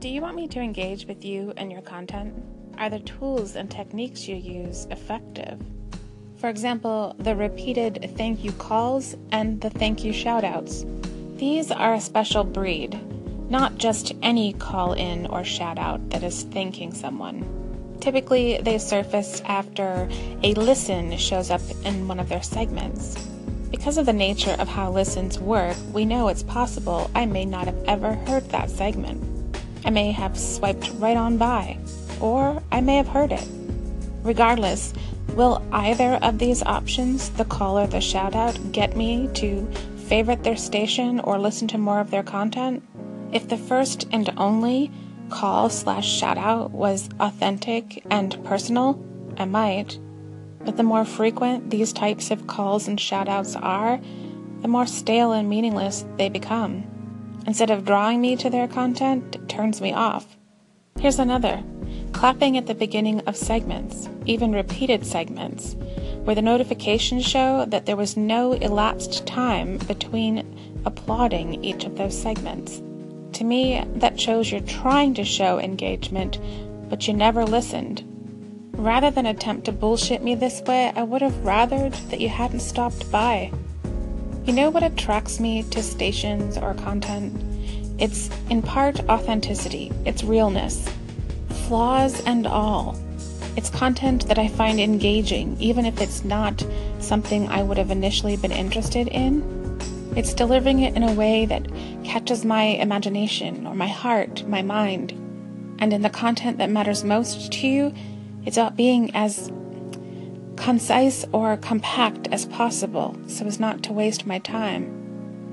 Do you want me to engage with you and your content? Are the tools and techniques you use effective? For example, the repeated thank you calls and the thank you shoutouts. These are a special breed, not just any call in or shout out that is thanking someone. Typically, they surface after a listen shows up in one of their segments. Because of the nature of how listens work, we know it's possible I may not have ever heard that segment. I may have swiped right on by, or I may have heard it. Regardless, will either of these options, the call or the shout out, get me to favorite their station or listen to more of their content? If the first and only call slash shout out was authentic and personal, I might. But the more frequent these types of calls and shout outs are, the more stale and meaningless they become. Instead of drawing me to their content, it turns me off. Here's another clapping at the beginning of segments, even repeated segments, where the notifications show that there was no elapsed time between applauding each of those segments. To me, that shows you're trying to show engagement, but you never listened. Rather than attempt to bullshit me this way, I would have rathered that you hadn't stopped by. You know what attracts me to stations or content? It's in part authenticity, it's realness, flaws and all. It's content that I find engaging, even if it's not something I would have initially been interested in. It's delivering it in a way that catches my imagination or my heart, my mind. And in the content that matters most to you, it's about being as concise or compact as possible so as not to waste my time.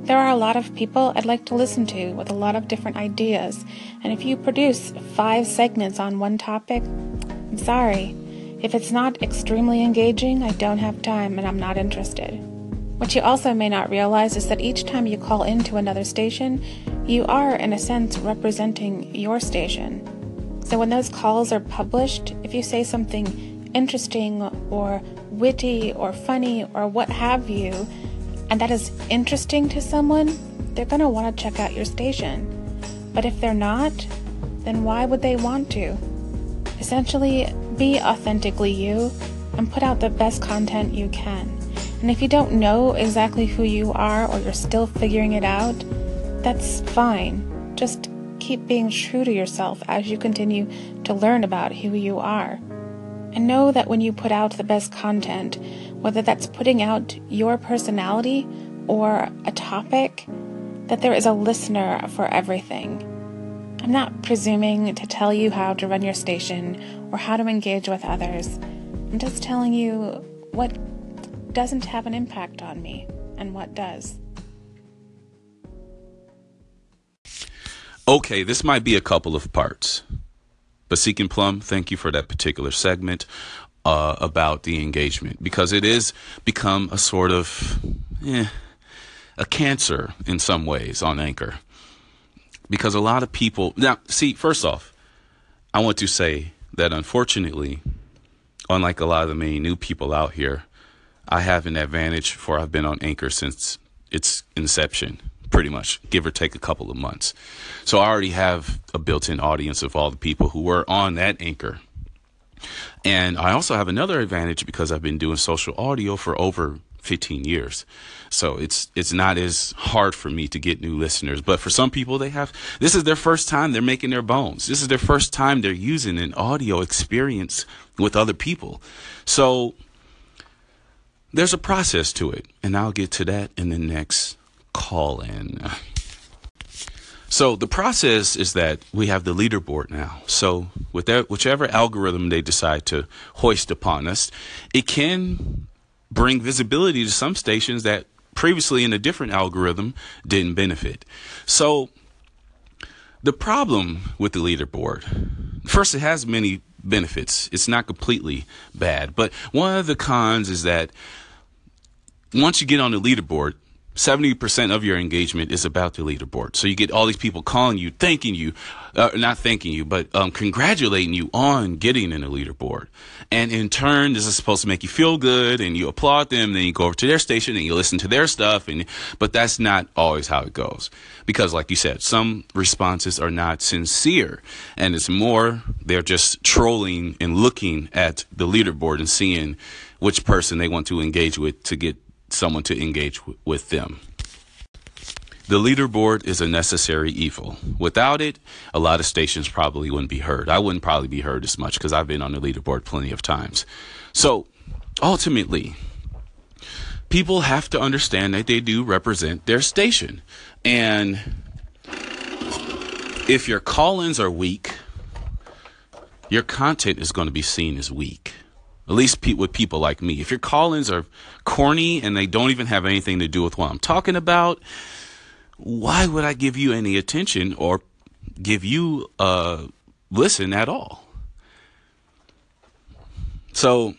There are a lot of people I'd like to listen to with a lot of different ideas, and if you produce five segments on one topic, I'm sorry. If it's not extremely engaging, I don't have time and I'm not interested. What you also may not realize is that each time you call into another station, you are, in a sense, representing your station. So when those calls are published, if you say something interesting or witty or funny or what have you, and that is interesting to someone, they're going to want to check out your station. But if they're not, then why would they want to? Essentially, be authentically you and put out the best content you can. And if you don't know exactly who you are or you're still figuring it out, that's fine. Just keep being true to yourself as you continue to learn about who you are. And know that when you put out the best content, whether that's putting out your personality or a topic, that there is a listener for everything. I'm not presuming to tell you how to run your station or how to engage with others. I'm just telling you what doesn't have an impact on me and what does. Okay, this might be a couple of parts. But Seeking Plum, thank you for that particular segment uh, about the engagement because it is become a sort of eh, a cancer in some ways on Anchor. Because a lot of people now see, first off, I want to say that unfortunately, unlike a lot of the many new people out here, I have an advantage for I've been on Anchor since its inception pretty much, give or take a couple of months. So I already have a built in audience of all the people who were on that anchor. And I also have another advantage because I've been doing social audio for over 15 years. So it's it's not as hard for me to get new listeners, but for some people they have this is their first time they're making their bones. This is their first time they're using an audio experience with other people. So there's a process to it, and I'll get to that in the next call in. So the process is that we have the leaderboard now. So with that, whichever algorithm they decide to hoist upon us, it can bring visibility to some stations that previously in a different algorithm didn't benefit. So the problem with the leaderboard, first, it has many benefits. It's not completely bad, but one of the cons is that once you get on the leaderboard, 70% of your engagement is about the leaderboard. So you get all these people calling you, thanking you, uh, not thanking you, but um, congratulating you on getting in the leaderboard. And in turn, this is supposed to make you feel good and you applaud them. Then you go over to their station and you listen to their stuff. And, but that's not always how it goes. Because like you said, some responses are not sincere and it's more, they're just trolling and looking at the leaderboard and seeing which person they want to engage with to get someone to engage w- with them. The leaderboard is a necessary evil. Without it, a lot of stations probably wouldn't be heard. I wouldn't probably be heard as much because I've been on the leaderboard plenty of times. So, ultimately, people have to understand that they do represent their station. And if your call ins are weak, your content is going to be seen as weak. At least pe- with people like me. If your call ins are corny and they don't even have anything to do with what I'm talking about, why would I give you any attention or give you a listen at all? So,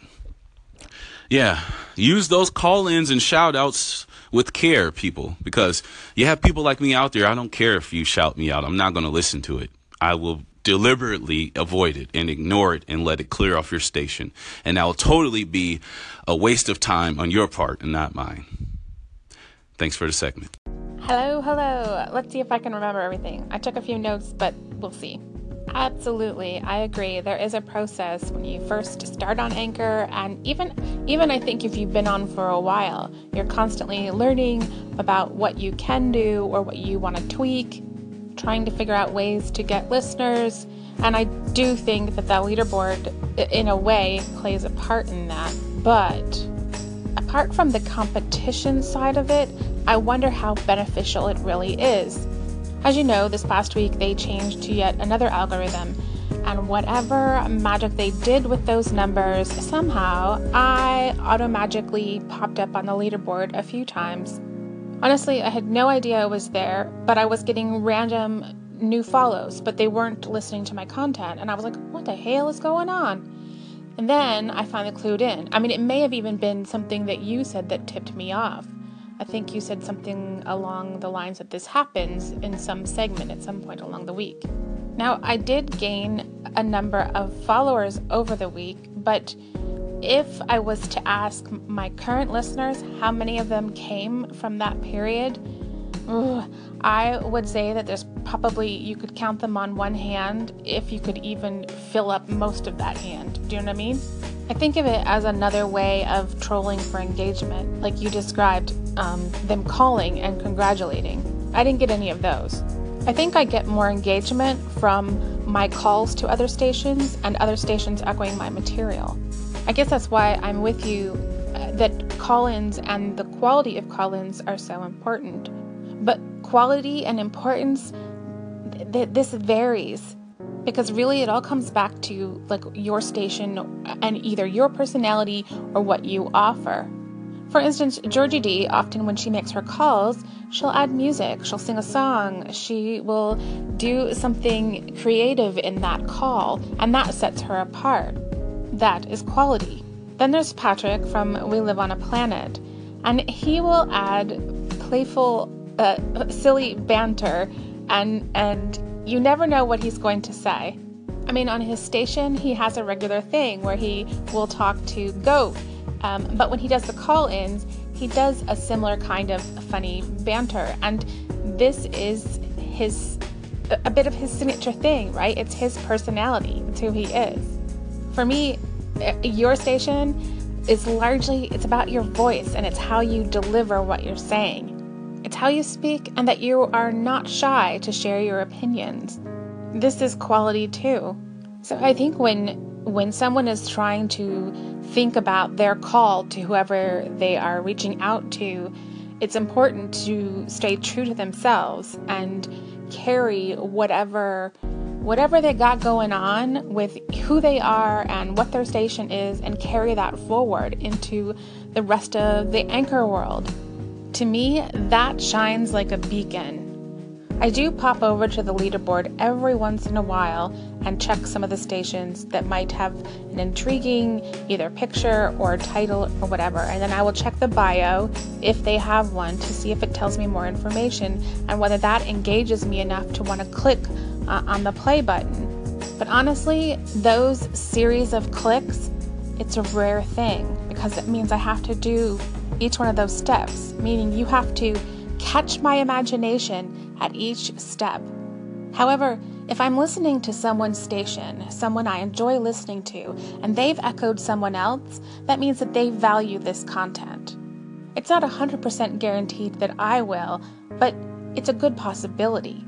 yeah, use those call ins and shout outs with care, people, because you have people like me out there. I don't care if you shout me out, I'm not going to listen to it. I will deliberately avoid it and ignore it and let it clear off your station. And that will totally be a waste of time on your part and not mine. Thanks for the segment. Hello, hello. Let's see if I can remember everything. I took a few notes, but we'll see. Absolutely, I agree. There is a process when you first start on Anchor, and even even I think if you've been on for a while, you're constantly learning about what you can do or what you want to tweak trying to figure out ways to get listeners. And I do think that that leaderboard, in a way, plays a part in that. But apart from the competition side of it, I wonder how beneficial it really is. As you know, this past week they changed to yet another algorithm, and whatever magic they did with those numbers, somehow I automagically popped up on the leaderboard a few times. Honestly, I had no idea I was there, but I was getting random new follows, but they weren't listening to my content. And I was like, what the hell is going on? And then I finally clued in. I mean, it may have even been something that you said that tipped me off. I think you said something along the lines that this happens in some segment at some point along the week. Now, I did gain a number of followers over the week, but if I was to ask my current listeners how many of them came from that period, I would say that there's probably, you could count them on one hand if you could even fill up most of that hand. Do you know what I mean? I think of it as another way of trolling for engagement, like you described um, them calling and congratulating. I didn't get any of those. I think I get more engagement from my calls to other stations and other stations echoing my material. I guess that's why I'm with you uh, that call ins and the quality of call ins are so important. But quality and importance, th- this varies because really it all comes back to like your station and either your personality or what you offer. For instance, Georgie D, often when she makes her calls, she'll add music, she'll sing a song, she will do something creative in that call, and that sets her apart. That is quality. Then there's Patrick from We Live on a Planet, and he will add playful, uh, silly banter, and and you never know what he's going to say. I mean, on his station, he has a regular thing where he will talk to Goat, um, but when he does the call-ins, he does a similar kind of funny banter, and this is his a bit of his signature thing, right? It's his personality. It's who he is for me, your station is largely it's about your voice and it's how you deliver what you're saying. It's how you speak and that you are not shy to share your opinions. This is quality too. So I think when when someone is trying to think about their call to whoever they are reaching out to, it's important to stay true to themselves and carry whatever whatever they got going on with who they are and what their station is and carry that forward into the rest of the anchor world. To me, that shines like a beacon. I do pop over to the leaderboard every once in a while and check some of the stations that might have an intriguing either picture or title or whatever. And then I will check the bio if they have one to see if it tells me more information and whether that engages me enough to want to click uh, on the play button. But honestly, those series of clicks, it's a rare thing because it means I have to do each one of those steps, meaning you have to catch my imagination at each step. However, if I'm listening to someone's station, someone I enjoy listening to, and they've echoed someone else, that means that they value this content. It's not 100% guaranteed that I will, but it's a good possibility.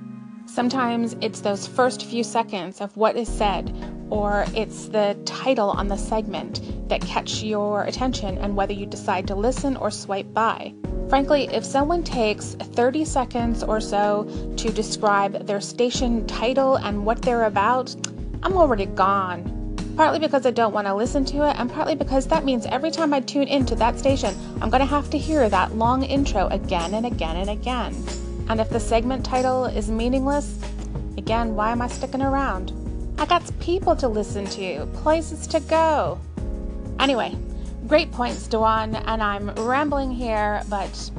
Sometimes it's those first few seconds of what is said, or it's the title on the segment that catch your attention and whether you decide to listen or swipe by. Frankly, if someone takes 30 seconds or so to describe their station title and what they're about, I'm already gone. Partly because I don't want to listen to it, and partly because that means every time I tune into that station, I'm going to have to hear that long intro again and again and again. And if the segment title is meaningless, again, why am I sticking around? I got people to listen to, places to go. Anyway, Great points, Dewan, and I'm rambling here, but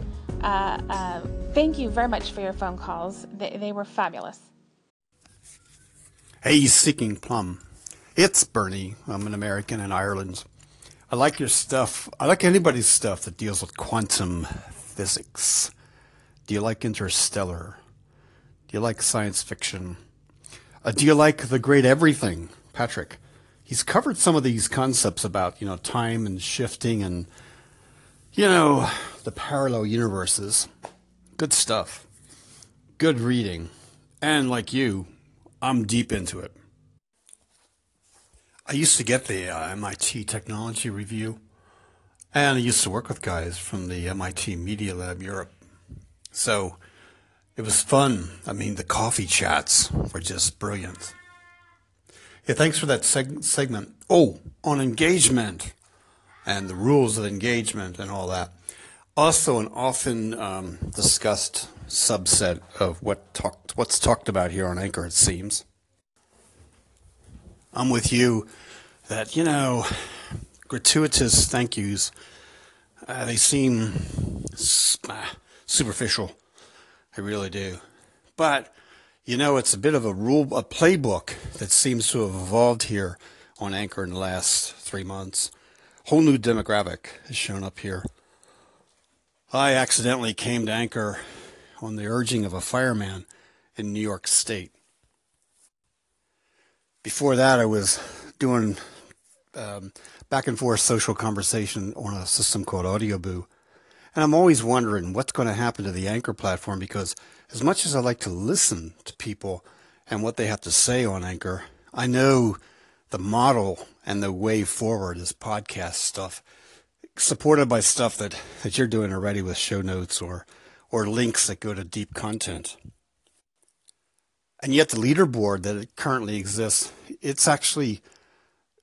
uh, uh, thank you very much for your phone calls. They, they were fabulous. Hey, Seeking Plum. It's Bernie. I'm an American in Ireland. I like your stuff. I like anybody's stuff that deals with quantum physics. Do you like Interstellar? Do you like science fiction? Uh, do you like The Great Everything, Patrick? he's covered some of these concepts about you know time and shifting and you know the parallel universes. Good stuff. Good reading. And like you, I'm deep into it. I used to get the uh, MIT Technology Review, and I used to work with guys from the MIT Media Lab Europe. So it was fun. I mean, the coffee chats were just brilliant. Yeah, thanks for that seg- segment. Oh, on engagement and the rules of engagement and all that. Also, an often um, discussed subset of what talked, what's talked about here on Anchor, it seems. I'm with you that, you know, gratuitous thank yous, uh, they seem uh, superficial. I really do. But you know, it's a bit of a rule, a playbook that seems to have evolved here on Anchor in the last three months. Whole new demographic has shown up here. I accidentally came to Anchor on the urging of a fireman in New York State. Before that, I was doing um, back and forth social conversation on a system called Audioboo. And I'm always wondering what's going to happen to the Anchor platform because as much as I like to listen to people and what they have to say on Anchor, I know the model and the way forward is podcast stuff, supported by stuff that, that you're doing already with show notes or, or links that go to deep content. And yet, the leaderboard that currently exists, it's actually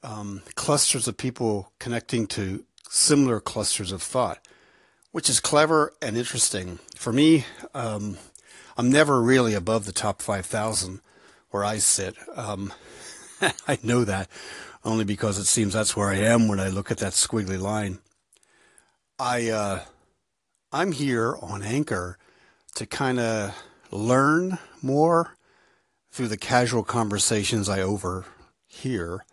um, clusters of people connecting to similar clusters of thought which is clever and interesting. For me, um, I'm never really above the top 5,000 where I sit. Um, I know that only because it seems that's where I am when I look at that squiggly line. I, uh, I'm here on Anchor to kind of learn more through the casual conversations I overhear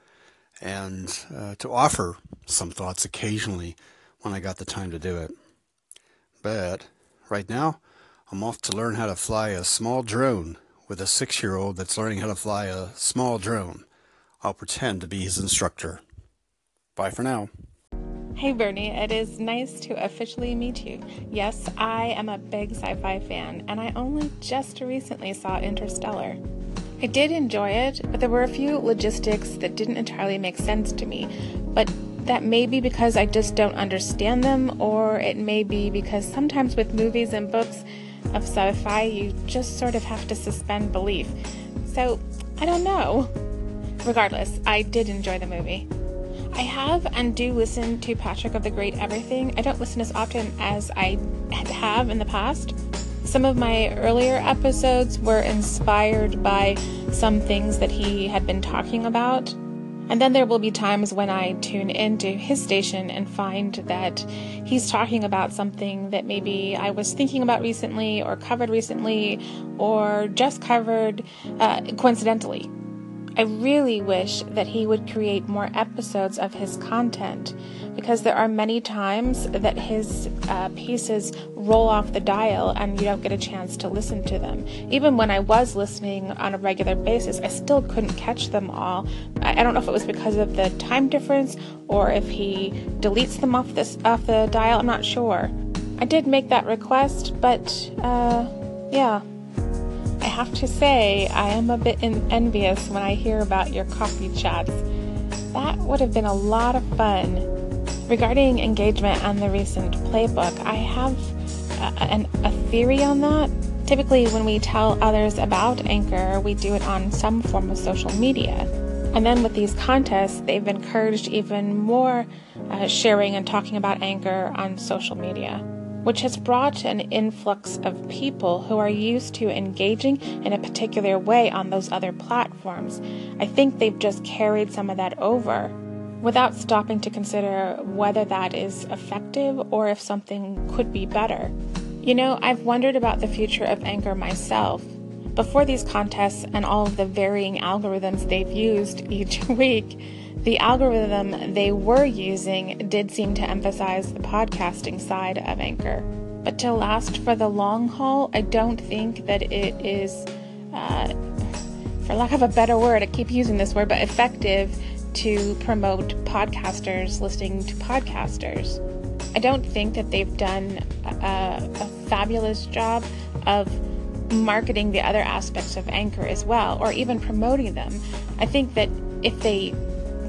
and uh, to offer some thoughts occasionally when I got the time to do it. Right now, I'm off to learn how to fly a small drone with a six year old that's learning how to fly a small drone. I'll pretend to be his instructor. Bye for now. Hey Bernie, it is nice to officially meet you. Yes, I am a big sci fi fan, and I only just recently saw Interstellar. I did enjoy it, but there were a few logistics that didn't entirely make sense to me. But that may be because I just don't understand them, or it may be because sometimes with movies and books of sci fi, you just sort of have to suspend belief. So, I don't know. Regardless, I did enjoy the movie. I have and do listen to Patrick of the Great Everything. I don't listen as often as I have in the past. Some of my earlier episodes were inspired by some things that he had been talking about. And then there will be times when I tune into his station and find that he's talking about something that maybe I was thinking about recently or covered recently or just covered uh, coincidentally. I really wish that he would create more episodes of his content because there are many times that his uh, pieces roll off the dial and you don't get a chance to listen to them. Even when I was listening on a regular basis, I still couldn't catch them all. I, don't know if it was because of the time difference or if he deletes them off this off the dial. I'm not sure. I did make that request, but uh, yeah. I have to say, I am a bit envious when I hear about your coffee chats. That would have been a lot of fun. Regarding engagement and the recent playbook, I have a, an, a theory on that. Typically, when we tell others about Anchor, we do it on some form of social media. And then with these contests, they've encouraged even more uh, sharing and talking about Anchor on social media which has brought an influx of people who are used to engaging in a particular way on those other platforms. I think they've just carried some of that over without stopping to consider whether that is effective or if something could be better. You know, I've wondered about the future of Anchor myself. Before these contests and all of the varying algorithms they've used each week, the algorithm they were using did seem to emphasize the podcasting side of Anchor. But to last for the long haul, I don't think that it is, uh, for lack of a better word, I keep using this word, but effective to promote podcasters listening to podcasters. I don't think that they've done a, a fabulous job of marketing the other aspects of Anchor as well, or even promoting them. I think that if they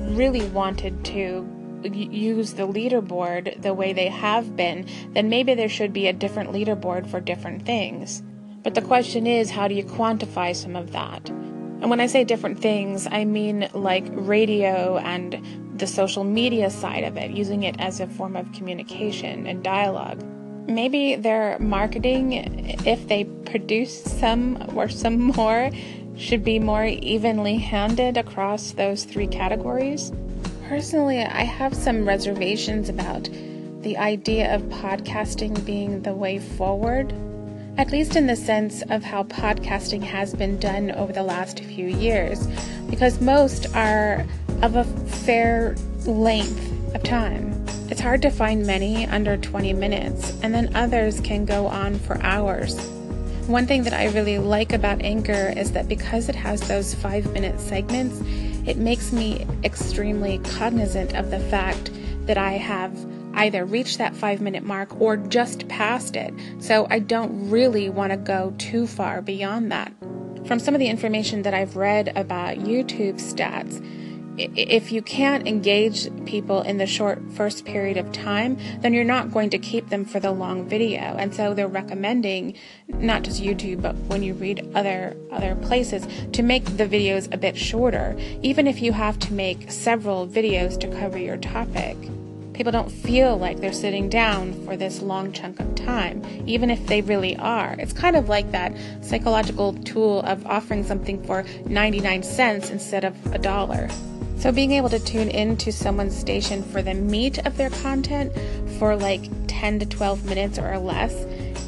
really wanted to use the leaderboard the way they have been, then maybe there should be a different leaderboard for different things. But the question is, how do you quantify some of that? And when I say different things, I mean like radio and the social media side of it, using it as a form of communication and dialogue. Maybe their marketing, if they produce some or some more, should be more evenly handed across those three categories. Personally, I have some reservations about the idea of podcasting being the way forward, at least in the sense of how podcasting has been done over the last few years, because most are of a fair length of time. It's hard to find many under 20 minutes, and then others can go on for hours. One thing that I really like about Anchor is that because it has those five minute segments, it makes me extremely cognizant of the fact that I have either reached that five minute mark or just past it. So I don't really want to go too far beyond that. From some of the information that I've read about YouTube stats, if you can't engage people in the short first period of time, then you're not going to keep them for the long video. And so they're recommending not just YouTube, but when you read other other places, to make the videos a bit shorter, even if you have to make several videos to cover your topic. People don't feel like they're sitting down for this long chunk of time, even if they really are. It's kind of like that psychological tool of offering something for 99 cents instead of a dollar. So, being able to tune into someone's station for the meat of their content for like 10 to 12 minutes or less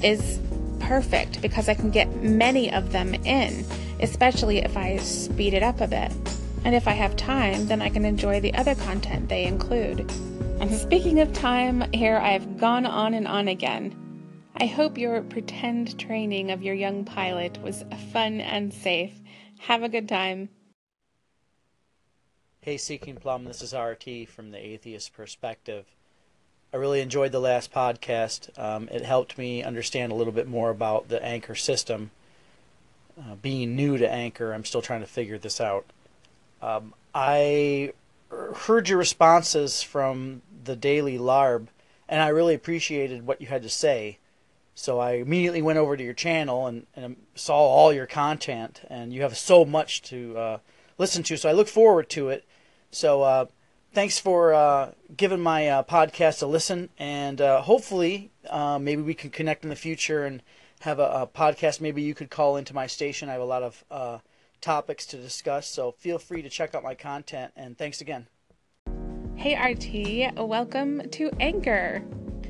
is perfect because I can get many of them in, especially if I speed it up a bit. And if I have time, then I can enjoy the other content they include. And mm-hmm. speaking of time, here I've gone on and on again. I hope your pretend training of your young pilot was fun and safe. Have a good time. Hey, Seeking Plum, this is RT from the Atheist Perspective. I really enjoyed the last podcast. Um, it helped me understand a little bit more about the Anchor system. Uh, being new to Anchor, I'm still trying to figure this out. Um, I heard your responses from the Daily Larb, and I really appreciated what you had to say. So I immediately went over to your channel and, and saw all your content, and you have so much to uh, listen to. So I look forward to it. So uh, thanks for uh, giving my uh, podcast a listen, and uh, hopefully uh, maybe we can connect in the future and have a, a, podcast, maybe you could call into my station. I have a lot of uh, topics to discuss, so feel free to check out my content. And thanks again. Hey, RT, welcome to Anchor.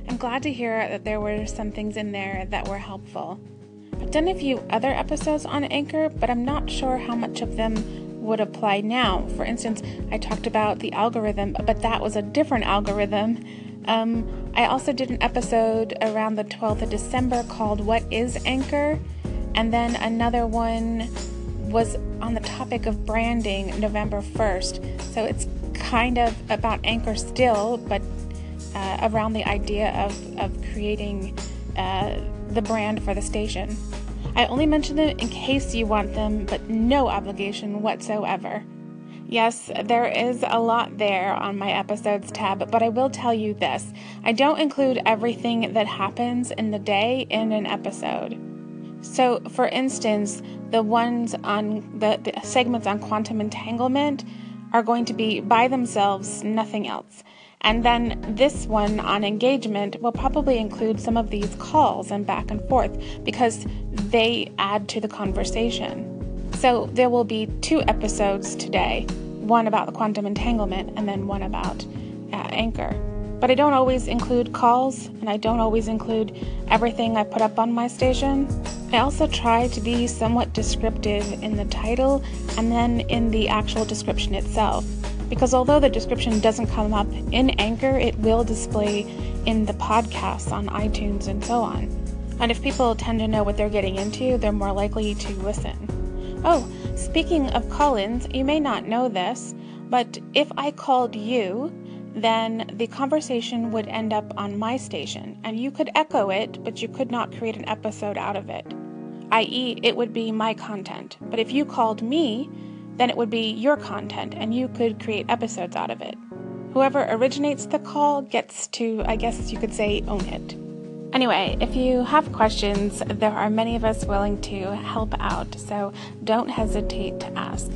I'm glad to hear that there were some things in there that were helpful. I've done a few other episodes on Anchor, but I'm not sure how much of them would apply now. For instance, I talked about the algorithm, but that was a different algorithm. Um, I also did an episode around the 12th of December called What is Anchor? And then another one was on the topic of branding November 1st. So it's kind of about Anchor still, but uh, around the idea of, of creating uh, the brand for the station. I only mention them in case you want them, but no obligation whatsoever. Yes, there is a lot there on my episodes tab, but I will tell you this I don't include everything that happens in the day in an episode. So, for instance, the ones on the, the segments on quantum entanglement are going to be by themselves, nothing else. And then this one on engagement will probably include some of these calls and back and forth because they add to the conversation. So there will be two episodes today one about the quantum entanglement and then one about uh, Anchor. But I don't always include calls and I don't always include everything I put up on my station. I also try to be somewhat descriptive in the title and then in the actual description itself because although the description doesn't come up in Anchor, it will display in the podcasts on iTunes and so on. And if people tend to know what they're getting into, they're more likely to listen. Oh, speaking of call ins, you may not know this, but if I called you, then the conversation would end up on my station, and you could echo it, but you could not create an episode out of it. I.e., it would be my content. But if you called me, then it would be your content and you could create episodes out of it. Whoever originates the call gets to, I guess you could say, own it. Anyway, if you have questions, there are many of us willing to help out, so don't hesitate to ask.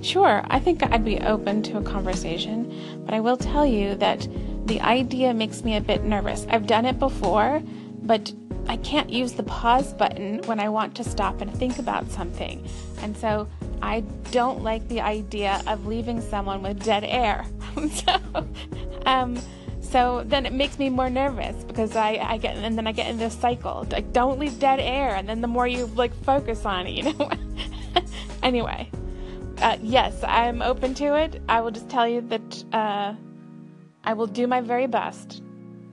Sure, I think I'd be open to a conversation, but I will tell you that the idea makes me a bit nervous. I've done it before, but I can't use the pause button when I want to stop and think about something. And so I don't like the idea of leaving someone with dead air. so, um, so then it makes me more nervous because I, I get and then I get in this cycle like don't leave dead air and then the more you like focus on it, you know. anyway, uh, yes, I'm open to it. I will just tell you that uh, I will do my very best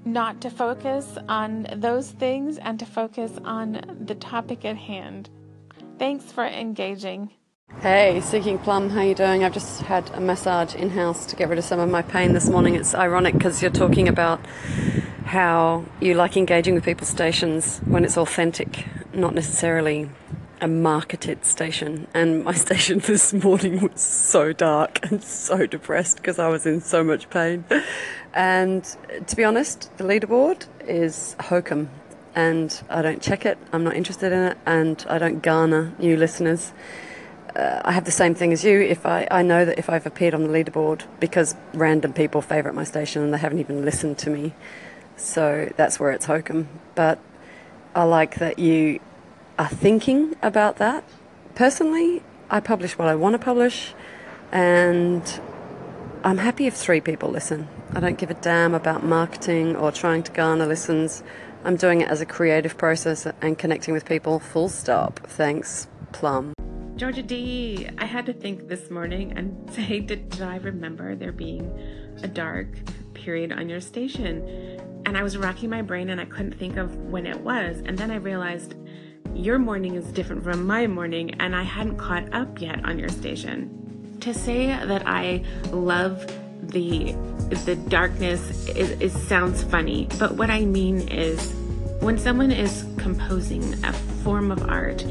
not to focus on those things and to focus on the topic at hand. Thanks for engaging. Hey, Seeking Plum, how you doing? I've just had a massage in house to get rid of some of my pain this morning. It's ironic because you're talking about how you like engaging with people's stations when it's authentic, not necessarily a marketed station. And my station this morning was so dark and so depressed because I was in so much pain. And uh, to be honest, the leaderboard is hokum. And I don't check it, I'm not interested in it, and I don't garner new listeners uh, I have the same thing as you. If I, I know that if I've appeared on the leaderboard because random people favourite my station and they haven't even listened to me, so that's where it's hokum. But I like that you are thinking about that. Personally, I publish what I want to publish, and I'm happy if three people listen. I don't give a damn about marketing or trying to garner listens. I'm doing it as a creative process and connecting with people. Full stop. Thanks, Plum. Georgia D, I had to think this morning and say, did, did I remember there being a dark period on your station? And I was racking my brain and I couldn't think of when it was. And then I realized your morning is different from my morning and I hadn't caught up yet on your station. To say that I love the the darkness is, sounds funny, but what I mean is when someone is composing a form of art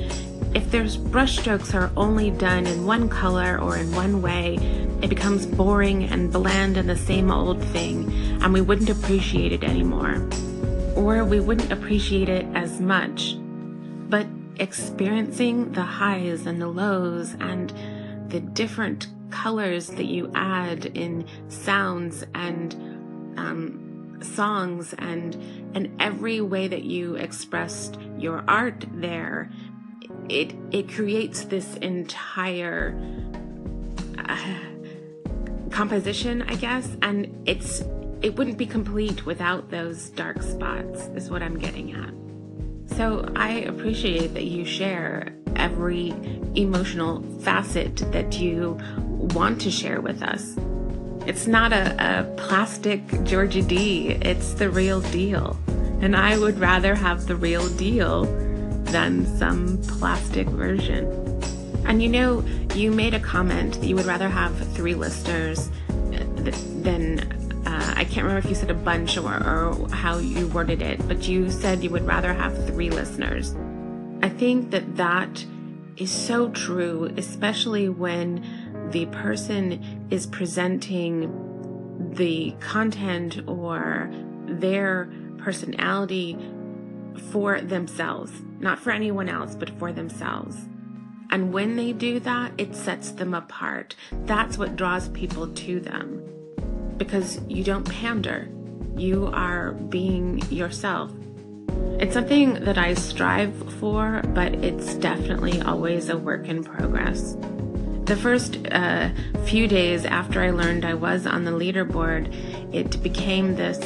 if there's brushstrokes are only done in one color or in one way, it becomes boring and bland and the same old thing, and we wouldn't appreciate it anymore. Or we wouldn't appreciate it as much. But experiencing the highs and the lows and the different colors that you add in sounds and um, songs and and every way that you expressed your art there it it creates this entire uh, composition i guess and it's it wouldn't be complete without those dark spots is what i'm getting at so i appreciate that you share every emotional facet that you want to share with us it's not a, a plastic Georgia D, it's the real deal. And I would rather have the real deal than some plastic version. And you know, you made a comment that you would rather have three listeners than, uh, I can't remember if you said a bunch or, or how you worded it, but you said you would rather have three listeners. I think that that is so true, especially when the person is presenting the content or their personality for themselves, not for anyone else, but for themselves. And when they do that, it sets them apart. That's what draws people to them because you don't pander, you are being yourself. It's something that I strive for, but it's definitely always a work in progress. The first uh, few days after I learned I was on the leaderboard, it became this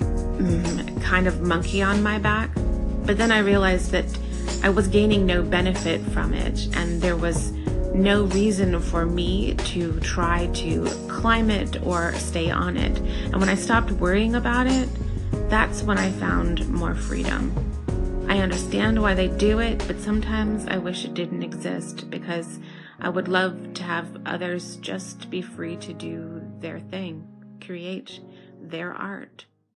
mm, kind of monkey on my back. But then I realized that I was gaining no benefit from it, and there was no reason for me to try to climb it or stay on it. And when I stopped worrying about it, that's when I found more freedom. I understand why they do it, but sometimes I wish it didn't exist because I would love to have others just be free to do their thing, create their art.